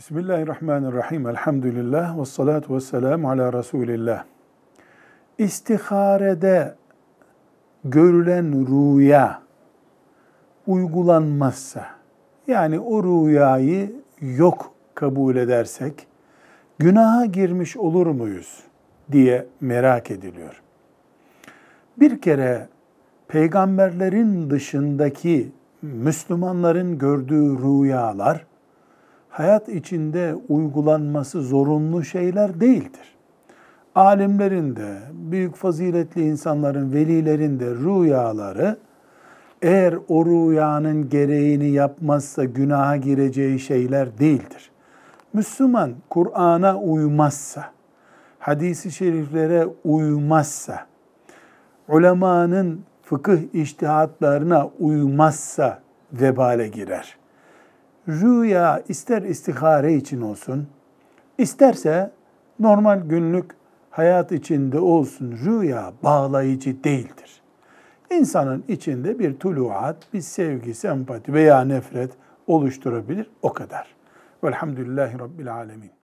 Bismillahirrahmanirrahim. Elhamdülillah ve salatu ve selamu ala Resulillah. İstiharede görülen rüya uygulanmazsa, yani o rüyayı yok kabul edersek, günaha girmiş olur muyuz diye merak ediliyor. Bir kere peygamberlerin dışındaki Müslümanların gördüğü rüyalar, hayat içinde uygulanması zorunlu şeyler değildir. Alimlerin de, büyük faziletli insanların, velilerin de rüyaları, eğer o rüyanın gereğini yapmazsa günaha gireceği şeyler değildir. Müslüman Kur'an'a uymazsa, hadisi şeriflere uymazsa, ulemanın fıkıh iştihatlarına uymazsa vebale girer. Rüya ister istihare için olsun, isterse normal günlük hayat içinde olsun rüya bağlayıcı değildir. İnsanın içinde bir tuluat, bir sevgi, sempati veya nefret oluşturabilir o kadar. Velhamdülillahi Rabbil Alemin.